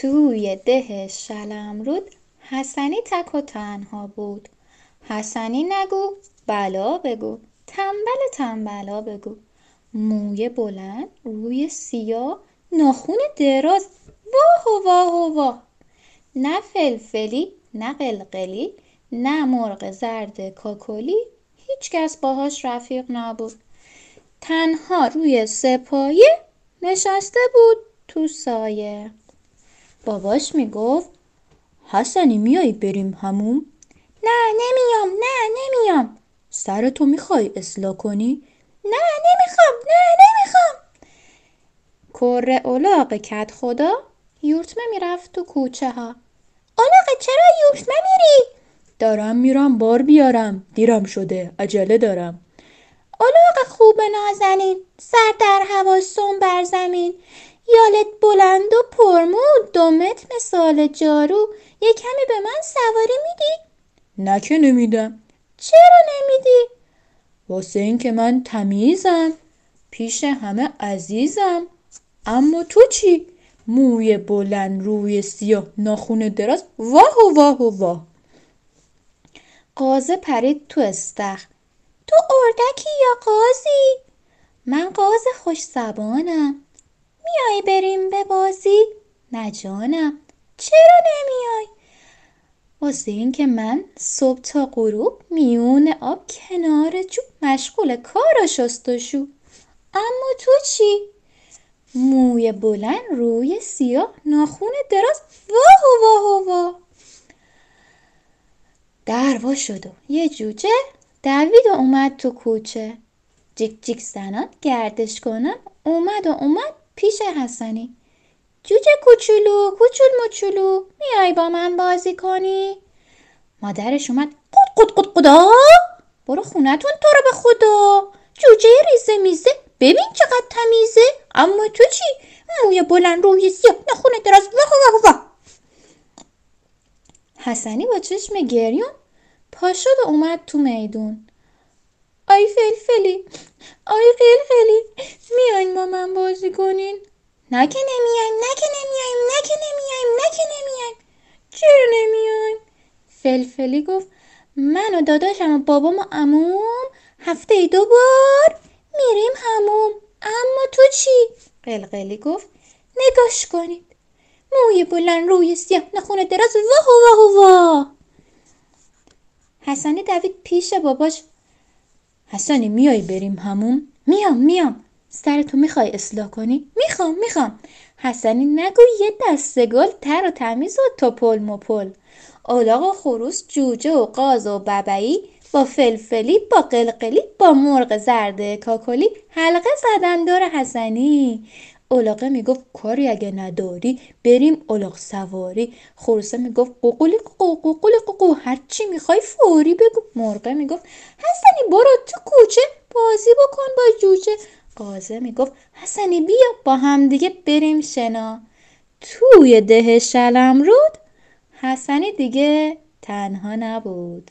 توی ده شلمرود حسنی تک و تنها بود. حسنی نگو بلا بگو تنبل تنبلا بگو. موی بلند روی سیاه ناخون دراز. واه واه واه نه فلفلی نه قلقلی نه مرغ زرد کاکلی. هیچکس باهاش رفیق نبود. تنها روی سپایه نشسته بود تو سایه. باباش می‌گفت حسنی میای بریم هموم؟ نه نمیام نه نمیام سرتو می‌خوای اصلاح کنی؟ نه نمی‌خوام نه نمی‌خوام کره اولاق کت خدا یورتمه می‌رفت تو کوچه ها اولاقه چرا یورتمه میری؟ دارم میرم بار بیارم دیرم شده عجله دارم اولاغ خوب نازنین سر در هوا سون بر زمین یالت بلند و پرمود دومت مثال جارو یه کمی به من سواری میدی؟ نه که نمیدم چرا نمیدی؟ واسه این که من تمیزم پیش همه عزیزم اما تو چی؟ موی بلند روی سیاه ناخون دراز واه و واه و واه قازه پرید تو استخ تو اردکی یا قازی؟ من قاز خوش زبانم میای بریم به بازی؟ نه جانم. چرا نمیای؟ واسه این که من صبح تا غروب میون آب کنار چوب مشغول کار و شستشو اما تو چی؟ موی بلند روی سیاه ناخون دراز. واه واه واه دروا شد و یه جوجه دوید و اومد تو کوچه. جیک جیک زنان گردش کنن اومد و اومد پیش حسنی. جوجه کوچولو کوچول موچولو میای با من بازی کنی؟ مادرش اومد قد قد قد قدا؟ برو خونتون تو رو به خدا. جوجه ریزه میزه ببین چقدر تمیزه. اما تو چی؟ موی بلند روی سیاه نخونه دراز واه واه واه. حسنی با چشم گریون پا و اومد تو میدون. آی فلفلی آی قلقلی میاین با من بازی کنین. نه که نمیایم نه که نمیایم نه که نمیایم نه که نمیایم. چرا نمیایم؟ فلفلی گفت من و داداشم و بابام و عموم هفته دو بار میریم هموم اما تو چی؟ قلقلی گفت نگاش کنید. موی بلند روی سیاه نخونه دراز واه واه واه. حسنی دوید پیش باباش. حسنی میای بریم هموم؟ میام میام. سرتو می‌خوای اصلاح کنی؟ می‌خوام می‌خوام. حسنی نگو یه دسته گل تر و تمیز و توپل مپل. اولاغ و خروس جوجه و قاز و ببعی. با فلفلی با قلقلی با مرغ زرد کاکلی. حلقه زدن دور حسنی. اولاغه می‌گفت کاری اگه نداری بریم اولاغ سواری. خروسه می‌گفت قوقولی قوقو قوقولی قوقو. هرچی می‌خوای فوری بگو. مرغه می‌گفت حسنی برو تو کوچه بازی بکن با جوجه. قازه می‌گفت حسنی بیا با همدیگه بریم شنا. توی ده شلم رود حسنی دیگه تنها نبود.